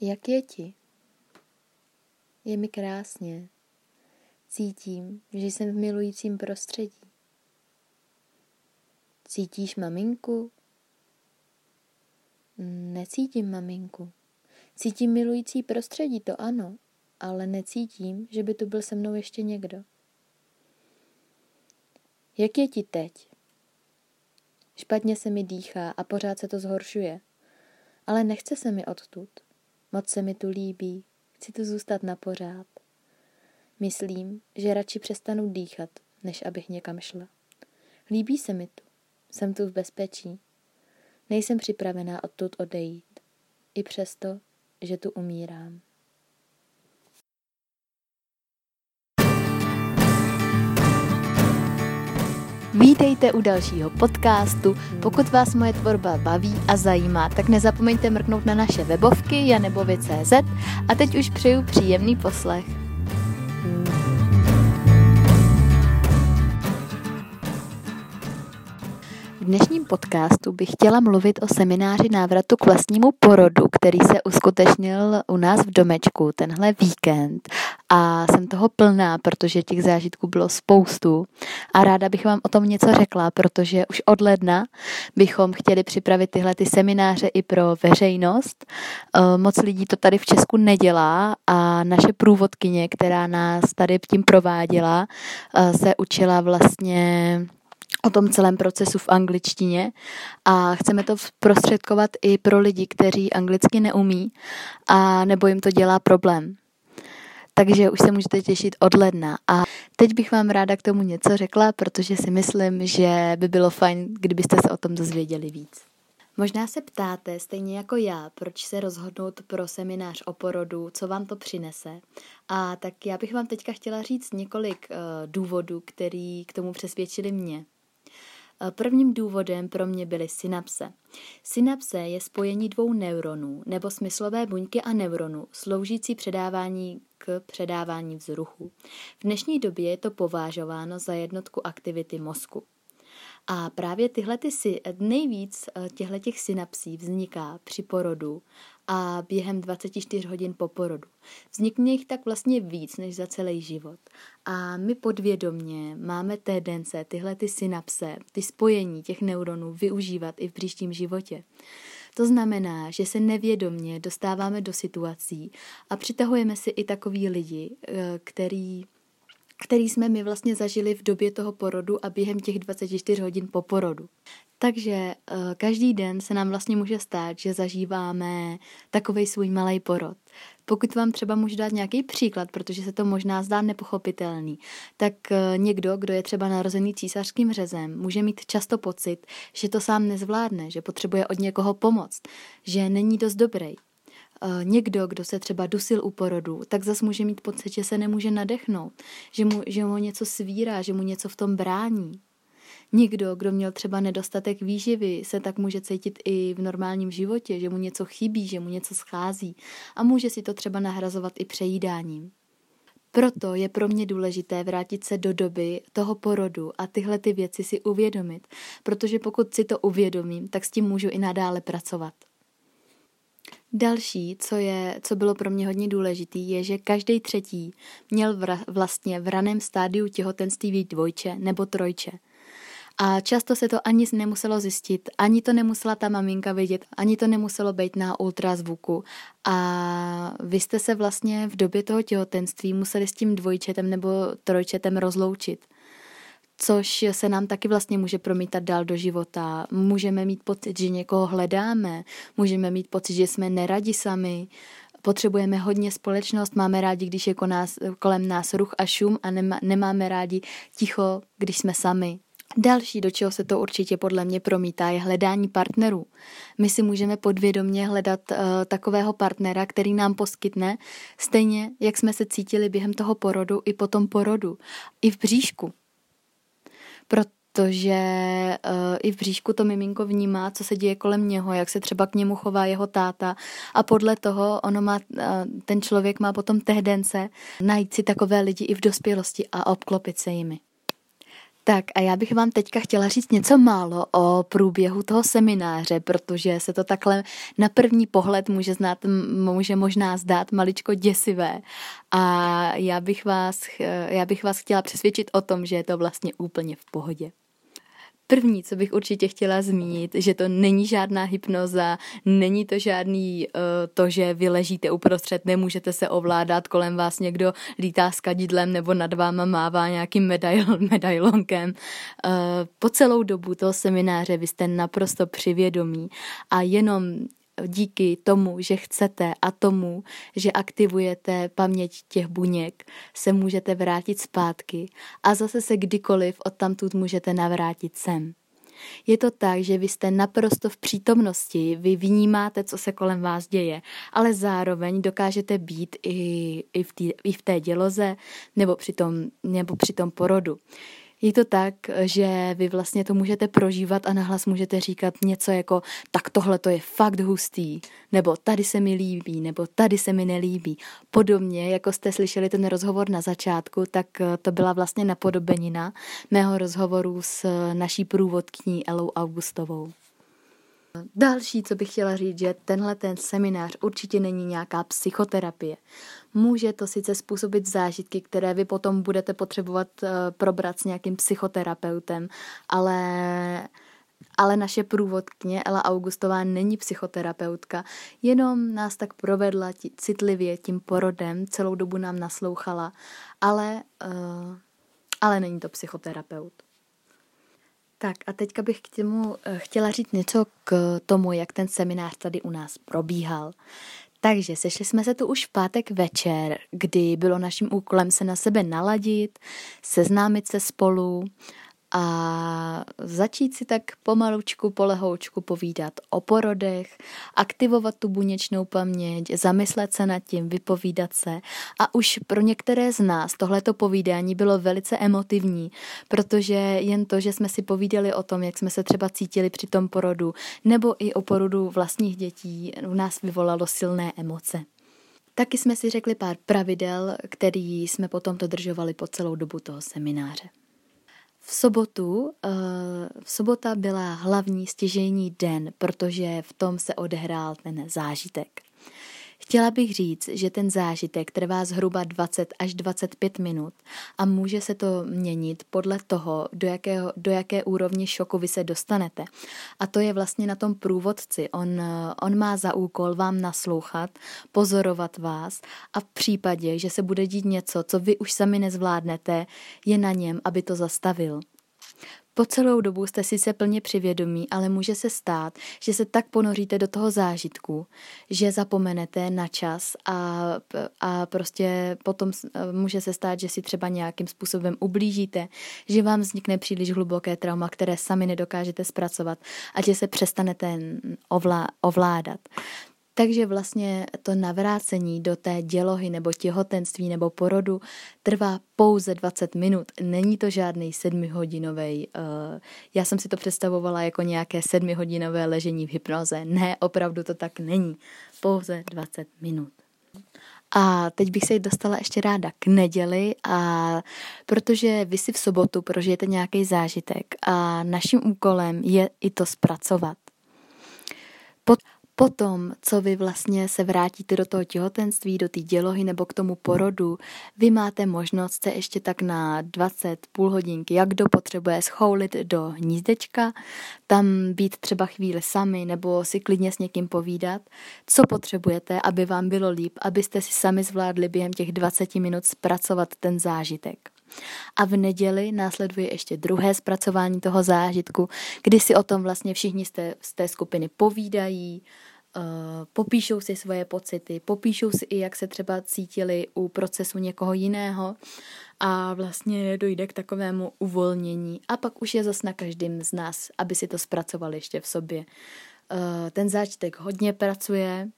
Jak je ti? Je mi krásně. Cítím, že jsem v milujícím prostředí. Cítíš maminku? Necítím maminku. Cítím milující prostředí, to ano, ale necítím, že by tu byl se mnou ještě někdo. Jak je ti teď? Špatně se mi dýchá a pořád se to zhoršuje. Ale nechce se mi odtud. Moc se mi tu líbí. Chci tu zůstat na pořád. Myslím, že radši přestanu dýchat, než abych někam šla. Líbí se mi tu. Jsem tu v bezpečí. Nejsem připravená odtud odejít. I přesto, že tu umírám. Vítejte u dalšího podcastu. Pokud vás moje tvorba baví a zajímá, tak nezapomeňte mrknout na naše webovky janebovi.cz a teď už přeju příjemný poslech. Dnešním podcastu bych chtěla mluvit o semináři návratu k vlastnímu porodu, který se uskutečnil u nás v domečku tenhle víkend a jsem toho plná, protože těch zážitků bylo spoustu a ráda bych vám o tom něco řekla, protože už od ledna bychom chtěli připravit tyhle ty semináře i pro veřejnost. Eh, moc lidí to tady v Česku nedělá a naše průvodkyně, která nás tady tím prováděla, eh, se učila vlastně o tom celém procesu v angličtině a chceme to prostředkovat i pro lidi, kteří anglicky neumí a nebo jim to dělá problém. Takže už se můžete těšit od ledna. A teď bych vám ráda k tomu něco řekla, protože si myslím, že by bylo fajn, kdybyste se o tom dozvěděli víc. Možná se ptáte, stejně jako já, proč se rozhodnout pro seminář o porodu, co vám to přinese. A tak já bych vám teďka chtěla říct několik uh, důvodů, který k tomu přesvědčili mě. Prvním důvodem pro mě byly synapse. Synapse je spojení dvou neuronů nebo smyslové buňky a neuronu, sloužící předávání k předávání vzruchu. V dnešní době je to považováno za jednotku aktivity mozku. A právě tyhle ty si, nejvíc eh, těchto těch synapsí vzniká při porodu a během 24 hodin po porodu. Vznikne jich tak vlastně víc než za celý život. A my podvědomně máme tendence tyhle ty synapse, ty spojení těch neuronů využívat i v příštím životě. To znamená, že se nevědomně dostáváme do situací a přitahujeme si i takový lidi, eh, který který jsme my vlastně zažili v době toho porodu a během těch 24 hodin po porodu. Takže uh, každý den se nám vlastně může stát, že zažíváme takový svůj malý porod. Pokud vám třeba můžu dát nějaký příklad, protože se to možná zdá nepochopitelný, tak uh, někdo, kdo je třeba narozený císařským řezem, může mít často pocit, že to sám nezvládne, že potřebuje od někoho pomoc, že není dost dobrý. Uh, někdo, kdo se třeba dusil u porodu, tak zas může mít pocit, že se nemůže nadechnout, že mu, že mu něco svírá, že mu něco v tom brání. Někdo, kdo měl třeba nedostatek výživy, se tak může cítit i v normálním životě, že mu něco chybí, že mu něco schází a může si to třeba nahrazovat i přejídáním. Proto je pro mě důležité vrátit se do doby toho porodu a tyhle ty věci si uvědomit, protože pokud si to uvědomím, tak s tím můžu i nadále pracovat. Další, co, je, co bylo pro mě hodně důležitý, je, že každý třetí měl vra, vlastně v raném stádiu těhotenství dvojče nebo trojče. A často se to ani nemuselo zjistit, ani to nemusela ta maminka vědět, ani to nemuselo být na ultrazvuku. A vy jste se vlastně v době toho těhotenství museli s tím dvojčetem nebo trojčetem rozloučit což se nám taky vlastně může promítat dál do života. Můžeme mít pocit, že někoho hledáme, můžeme mít pocit, že jsme neradi sami, potřebujeme hodně společnost, máme rádi, když je kolem nás ruch a šum a nemáme rádi ticho, když jsme sami. Další, do čeho se to určitě podle mě promítá, je hledání partnerů. My si můžeme podvědomně hledat uh, takového partnera, který nám poskytne stejně, jak jsme se cítili během toho porodu i po tom porodu, i v bříšku. Protože uh, i v bříšku to miminko vnímá, co se děje kolem něho, jak se třeba k němu chová jeho táta a podle toho ono má, uh, ten člověk má potom tehdence najít si takové lidi i v dospělosti a obklopit se jimi. Tak a já bych vám teďka chtěla říct něco málo o průběhu toho semináře, protože se to takhle na první pohled může, znát, může možná zdát maličko děsivé. A já bych, vás, já bych vás chtěla přesvědčit o tom, že je to vlastně úplně v pohodě. První, co bych určitě chtěla zmínit, že to není žádná hypnoza, není to žádný uh, to, že vy ležíte uprostřed, nemůžete se ovládat, kolem vás někdo lítá s kadidlem nebo nad váma mává nějakým medailon, medailonkem. Uh, po celou dobu toho semináře vy jste naprosto přivědomí a jenom díky tomu, že chcete a tomu, že aktivujete paměť těch buněk, se můžete vrátit zpátky a zase se kdykoliv odtamtud můžete navrátit sem. Je to tak, že vy jste naprosto v přítomnosti, vy vnímáte, co se kolem vás děje, ale zároveň dokážete být i, i, v, tý, i v té děloze nebo při tom, nebo při tom porodu. Je to tak, že vy vlastně to můžete prožívat a nahlas můžete říkat něco jako tak tohle to je fakt hustý, nebo tady se mi líbí, nebo tady se mi nelíbí. Podobně, jako jste slyšeli ten rozhovor na začátku, tak to byla vlastně napodobenina mého rozhovoru s naší průvodkyní Elou Augustovou. Další, co bych chtěla říct, že tenhle ten seminář určitě není nějaká psychoterapie. Může to sice způsobit zážitky, které vy potom budete potřebovat uh, probrat s nějakým psychoterapeutem, ale ale naše průvodkyně Ela Augustová není psychoterapeutka, jenom nás tak provedla tí, citlivě tím porodem, celou dobu nám naslouchala, ale, uh, ale není to psychoterapeut. Tak a teďka bych k tomu eh, chtěla říct něco k tomu, jak ten seminář tady u nás probíhal. Takže sešli jsme se tu už v pátek večer, kdy bylo naším úkolem se na sebe naladit, seznámit se spolu a začít si tak pomalučku, polehoučku povídat o porodech, aktivovat tu buněčnou paměť, zamyslet se nad tím, vypovídat se. A už pro některé z nás tohleto povídání bylo velice emotivní, protože jen to, že jsme si povídali o tom, jak jsme se třeba cítili při tom porodu, nebo i o porodu vlastních dětí, u nás vyvolalo silné emoce. Taky jsme si řekli pár pravidel, který jsme potom dodržovali po celou dobu toho semináře. V sobotu, eh, v sobota byla hlavní stěžejní den, protože v tom se odehrál ten zážitek. Chtěla bych říct, že ten zážitek trvá zhruba 20 až 25 minut a může se to měnit podle toho, do, jakého, do jaké úrovně šoku vy se dostanete. A to je vlastně na tom průvodci. On, on má za úkol vám naslouchat, pozorovat vás a v případě, že se bude dít něco, co vy už sami nezvládnete, je na něm, aby to zastavil. Po celou dobu jste sice plně přivědomí, ale může se stát, že se tak ponoříte do toho zážitku, že zapomenete na čas a, a prostě potom může se stát, že si třeba nějakým způsobem ublížíte, že vám vznikne příliš hluboké trauma, které sami nedokážete zpracovat a že se přestanete ovlá, ovládat. Takže vlastně to navrácení do té dělohy nebo těhotenství nebo porodu trvá pouze 20 minut. Není to žádný sedmihodinový. Uh, já jsem si to představovala jako nějaké sedmihodinové ležení v hypnoze. Ne, opravdu to tak není. Pouze 20 minut. A teď bych se dostala ještě ráda k neděli, a protože vy si v sobotu prožijete nějaký zážitek a naším úkolem je i to zpracovat. Potom, co vy vlastně se vrátíte do toho těhotenství, do té dělohy nebo k tomu porodu, vy máte možnost se ještě tak na 20 půl hodinky, jak kdo potřebuje, schoulit do hnízdečka, tam být třeba chvíli sami nebo si klidně s někým povídat, co potřebujete, aby vám bylo líp, abyste si sami zvládli během těch 20 minut zpracovat ten zážitek. A v neděli následuje ještě druhé zpracování toho zážitku, kdy si o tom vlastně všichni z té, z té skupiny povídají, popíšou si svoje pocity, popíšou si i, jak se třeba cítili u procesu někoho jiného a vlastně dojde k takovému uvolnění. A pak už je zas na každém z nás, aby si to zpracoval ještě v sobě. Uh, ten zážitek hodně pracuje,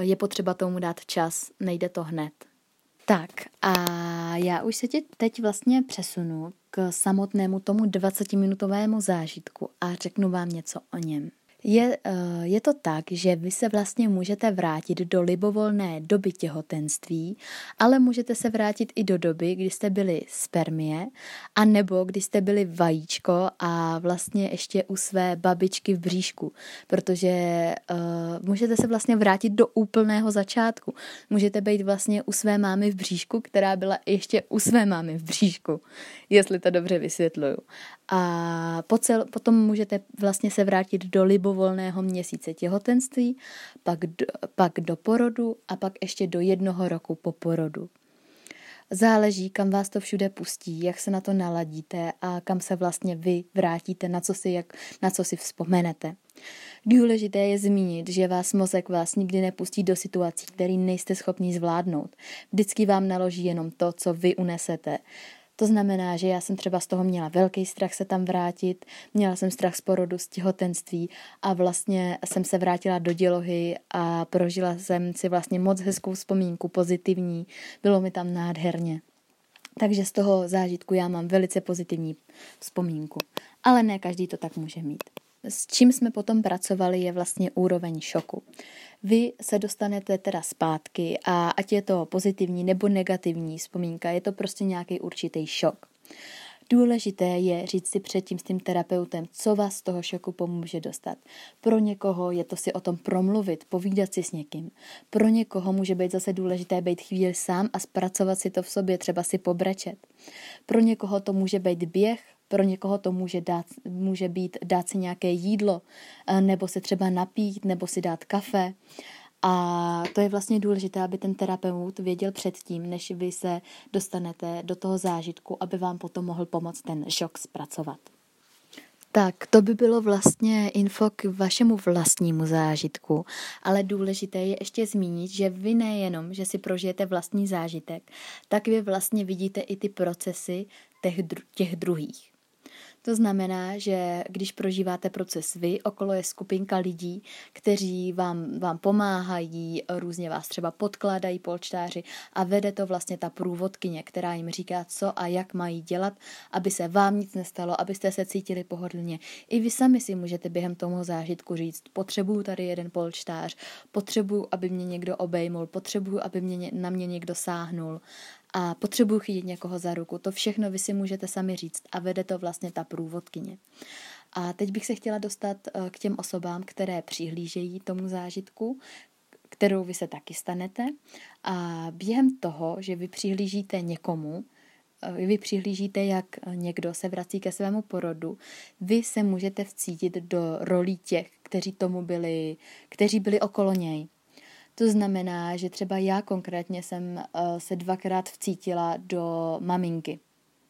je potřeba tomu dát čas, nejde to hned. Tak a já už se tě teď vlastně přesunu k samotnému tomu 20-minutovému zážitku a řeknu vám něco o něm. Je, eh, je to tak, že vy se vlastně můžete vrátit do libovolné doby těhotenství, ale můžete se vrátit i do doby, kdy jste byli spermie, a nebo kdy jste byli vajíčko a vlastně ještě u své babičky v bříšku, protože uh, můžete se vlastně vrátit do úplného začátku. Můžete být vlastně u své mámy v bříšku, která byla ještě u své mámy v bříšku, jestli to dobře vysvětluju. A potom můžete vlastně se vrátit do libovolného měsíce těhotenství, pak do, pak do porodu a pak ještě do jednoho roku po porodu. Záleží, kam vás to všude pustí, jak se na to naladíte a kam se vlastně vy vrátíte, na co si, jak, na co si vzpomenete. Důležité je zmínit, že vás mozek vás nikdy nepustí do situací, které nejste schopni zvládnout. Vždycky vám naloží jenom to, co vy unesete. To znamená, že já jsem třeba z toho měla velký strach se tam vrátit, měla jsem strach z porodu, z těhotenství a vlastně jsem se vrátila do dělohy a prožila jsem si vlastně moc hezkou vzpomínku, pozitivní, bylo mi tam nádherně. Takže z toho zážitku já mám velice pozitivní vzpomínku. Ale ne každý to tak může mít. S čím jsme potom pracovali je vlastně úroveň šoku. Vy se dostanete teda zpátky a ať je to pozitivní nebo negativní vzpomínka, je to prostě nějaký určitý šok. Důležité je říct si předtím s tím terapeutem, co vás z toho šoku pomůže dostat. Pro někoho je to si o tom promluvit, povídat si s někým. Pro někoho může být zase důležité být chvíli sám a zpracovat si to v sobě, třeba si pobrečet. Pro někoho to může být běh, pro někoho to může, dát, může být dát si nějaké jídlo, eh, nebo se třeba napít, nebo si dát kafe. A to je vlastně důležité, aby ten terapeut věděl předtím, než vy se dostanete do toho zážitku, aby vám potom mohl pomoct ten šok zpracovat. Tak, to by bylo vlastně info k vašemu vlastnímu zážitku, ale důležité je ještě zmínit, že vy nejenom, že si prožijete vlastní zážitek, tak vy vlastně vidíte i ty procesy těch, těch druhých. To znamená, že když prožíváte proces vy, okolo je skupinka lidí, kteří vám, vám pomáhají, různě vás třeba podkládají polčtáři a vede to vlastně ta průvodkyně, která jim říká, co a jak mají dělat, aby se vám nic nestalo, abyste se cítili pohodlně. I vy sami si můžete během toho zážitku říct, potřebuju tady jeden polčtář, potřebuju, aby mě někdo obejmul, potřebuju, aby mě, na mě někdo sáhnul a potřebuju chytit někoho za ruku. To všechno vy si můžete sami říct a vede to vlastně ta průvodkyně. A teď bych se chtěla dostat eh, k těm osobám, které přihlížejí tomu zážitku, kterou vy se taky stanete. A během toho, že vy přihlížíte někomu, eh, vy přihlížíte, jak někdo se vrací ke svému porodu, vy se můžete vcítit do rolí těch, kteří tomu byli, kteří byli okolo něj. To znamená, že třeba já konkrétně jsem uh, se dvakrát vcítila do maminky,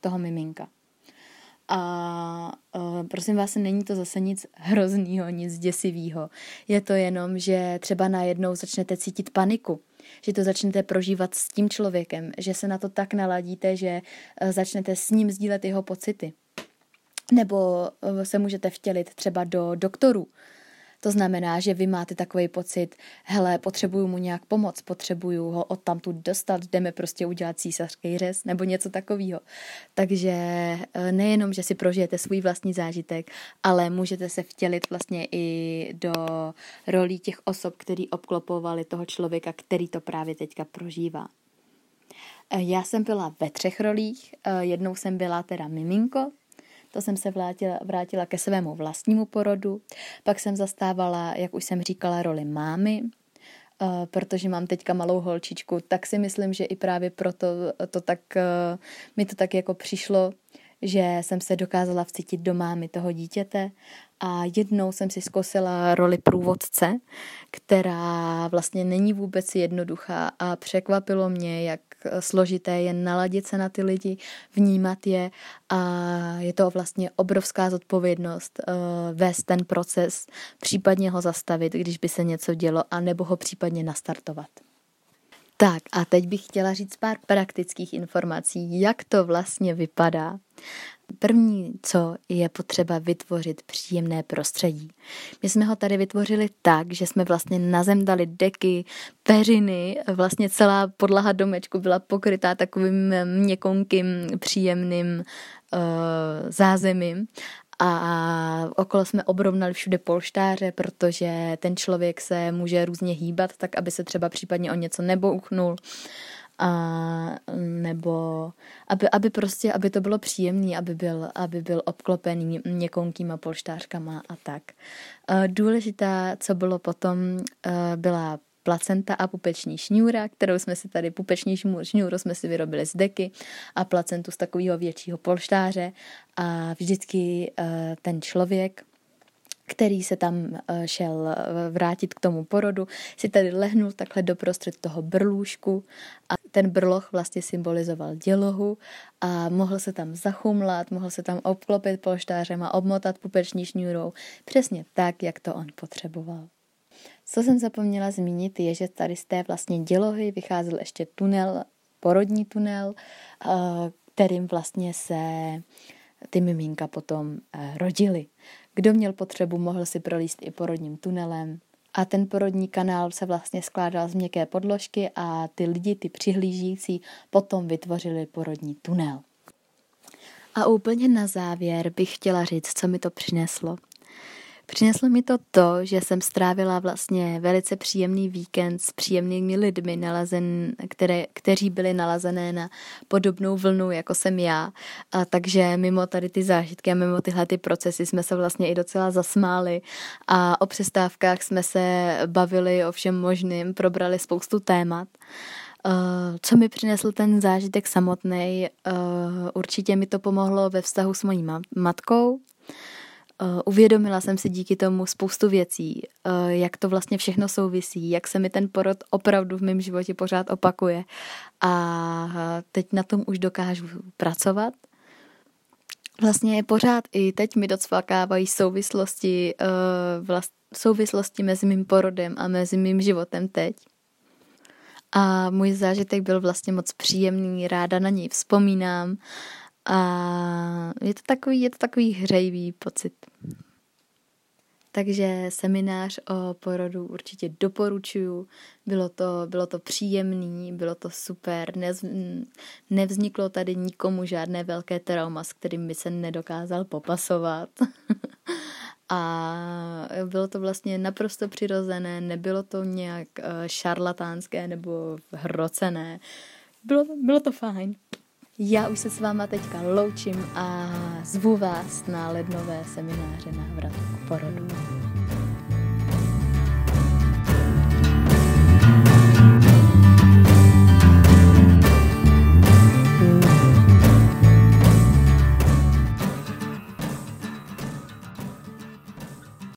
toho miminka. A uh, prosím vás, není to zase nic hroznýho, nic děsivého. Je to jenom, že třeba najednou začnete cítit paniku, že to začnete prožívat s tím člověkem, že se na to tak naladíte, že uh, začnete s ním sdílet jeho pocity. Nebo uh, se můžete vtělit třeba do doktorů, to znamená, že vy máte takový pocit, hele, potřebuju mu nějak pomoct, potřebuju ho odtamtud dostat, jdeme prostě udělat císařský řez nebo něco takového. Takže eh, nejenom, že si prožijete svůj vlastní zážitek, ale můžete se vtělit vlastně i do rolí těch osob, který obklopovali toho člověka, který to právě teďka prožívá. Eh, já jsem byla ve třech rolích. Eh, jednou jsem byla teda miminko, to jsem se vrátila, vrátila ke svému vlastnímu porodu. Pak jsem zastávala, jak už jsem říkala, roli mámy, Uh, protože mám teďka malou holčičku, tak si myslím, že i právě proto to tak, uh, mi to tak jako přišlo, že jsem se dokázala vcítit do mámy toho dítěte a jednou jsem si zkusila roli průvodce, která vlastně není vůbec jednoduchá a překvapilo mě, jak složité je naladit se na ty lidi, vnímat je a je to vlastně obrovská zodpovědnost uh, vést ten proces, případně ho zastavit, když by se něco dělo, a nebo ho případně nastartovat. Tak a teď bych chtěla říct pár praktických informací, jak to vlastně vypadá. První, co je potřeba vytvořit příjemné prostředí. My jsme ho tady vytvořili tak, že jsme vlastně na zem dali deky, peřiny, vlastně celá podlaha domečku byla pokrytá takovým měkonkým, příjemným uh, zázemím a okolo jsme obrovnali všude polštáře, protože ten člověk se může různě hýbat, tak aby se třeba případně o něco nebouchnul a nebo aby, aby prostě, aby to bylo příjemné, aby byl, aby byl obklopený měkonkýma polštářkama a tak. Důležitá, co bylo potom, byla placenta a pupeční šňůra, kterou jsme si tady, pupeční šňůru jsme si vyrobili z deky a placentu z takového většího polštáře a vždycky ten člověk který se tam eh, šel vrátit k tomu porodu, si tady lehnul takhle doprostřed toho brlůžku a ten brloch vlastně symbolizoval dělohu a mohl se tam zachumlat, mohl se tam obklopit polštářem a obmotat pupeční šňůrou, přesně tak, jak to on potřeboval. Co jsem zapomněla zmínit, je, že tady z té vlastně dělohy vycházel ještě tunel, porodní tunel, eh, kterým vlastně se ty miminka potom rodily. Kdo měl potřebu, mohl si prolíst i porodním tunelem. A ten porodní kanál se vlastně skládal z měkké podložky a ty lidi, ty přihlížící, potom vytvořili porodní tunel. A úplně na závěr bych chtěla říct, co mi to přineslo. Přineslo mi to to, že jsem strávila vlastně velice příjemný víkend s příjemnými lidmi, nalazen, které, kteří byli nalazené na podobnou vlnu, jako jsem já. A takže mimo tady ty zážitky a mimo tyhle ty procesy jsme se vlastně i docela zasmáli a o přestávkách jsme se bavili o všem možným, probrali spoustu témat. Uh, co mi přinesl ten zážitek samotný, uh, určitě mi to pomohlo ve vztahu s mojí matkou, uvědomila jsem si díky tomu spoustu věcí, uh, jak to vlastně všechno souvisí, jak se mi ten porod opravdu v mém životě pořád opakuje a teď na tom už dokážu pracovat. Vlastně pořád i teď mi docvakávají souvislosti, vlast, souvislosti mezi mým porodem a mezi mým životem teď. A můj zážitek byl vlastně moc příjemný, ráda na něj vzpomínám a je to takový, je to takový hřejivý pocit. Takže seminář o porodu určitě doporučuju. Bylo to, bylo to příjemný, bylo to super. Nez, nevzniklo tady nikomu žádné velké trauma, s kterým by se nedokázal popasovat. A bylo to vlastně naprosto přirozené, nebylo to nějak eh, šarlatánské nebo hrocené. Bylo, bylo to fajn. Já už se s váma teďka loučím a zvu vás na lednové semináře návratu k porodu.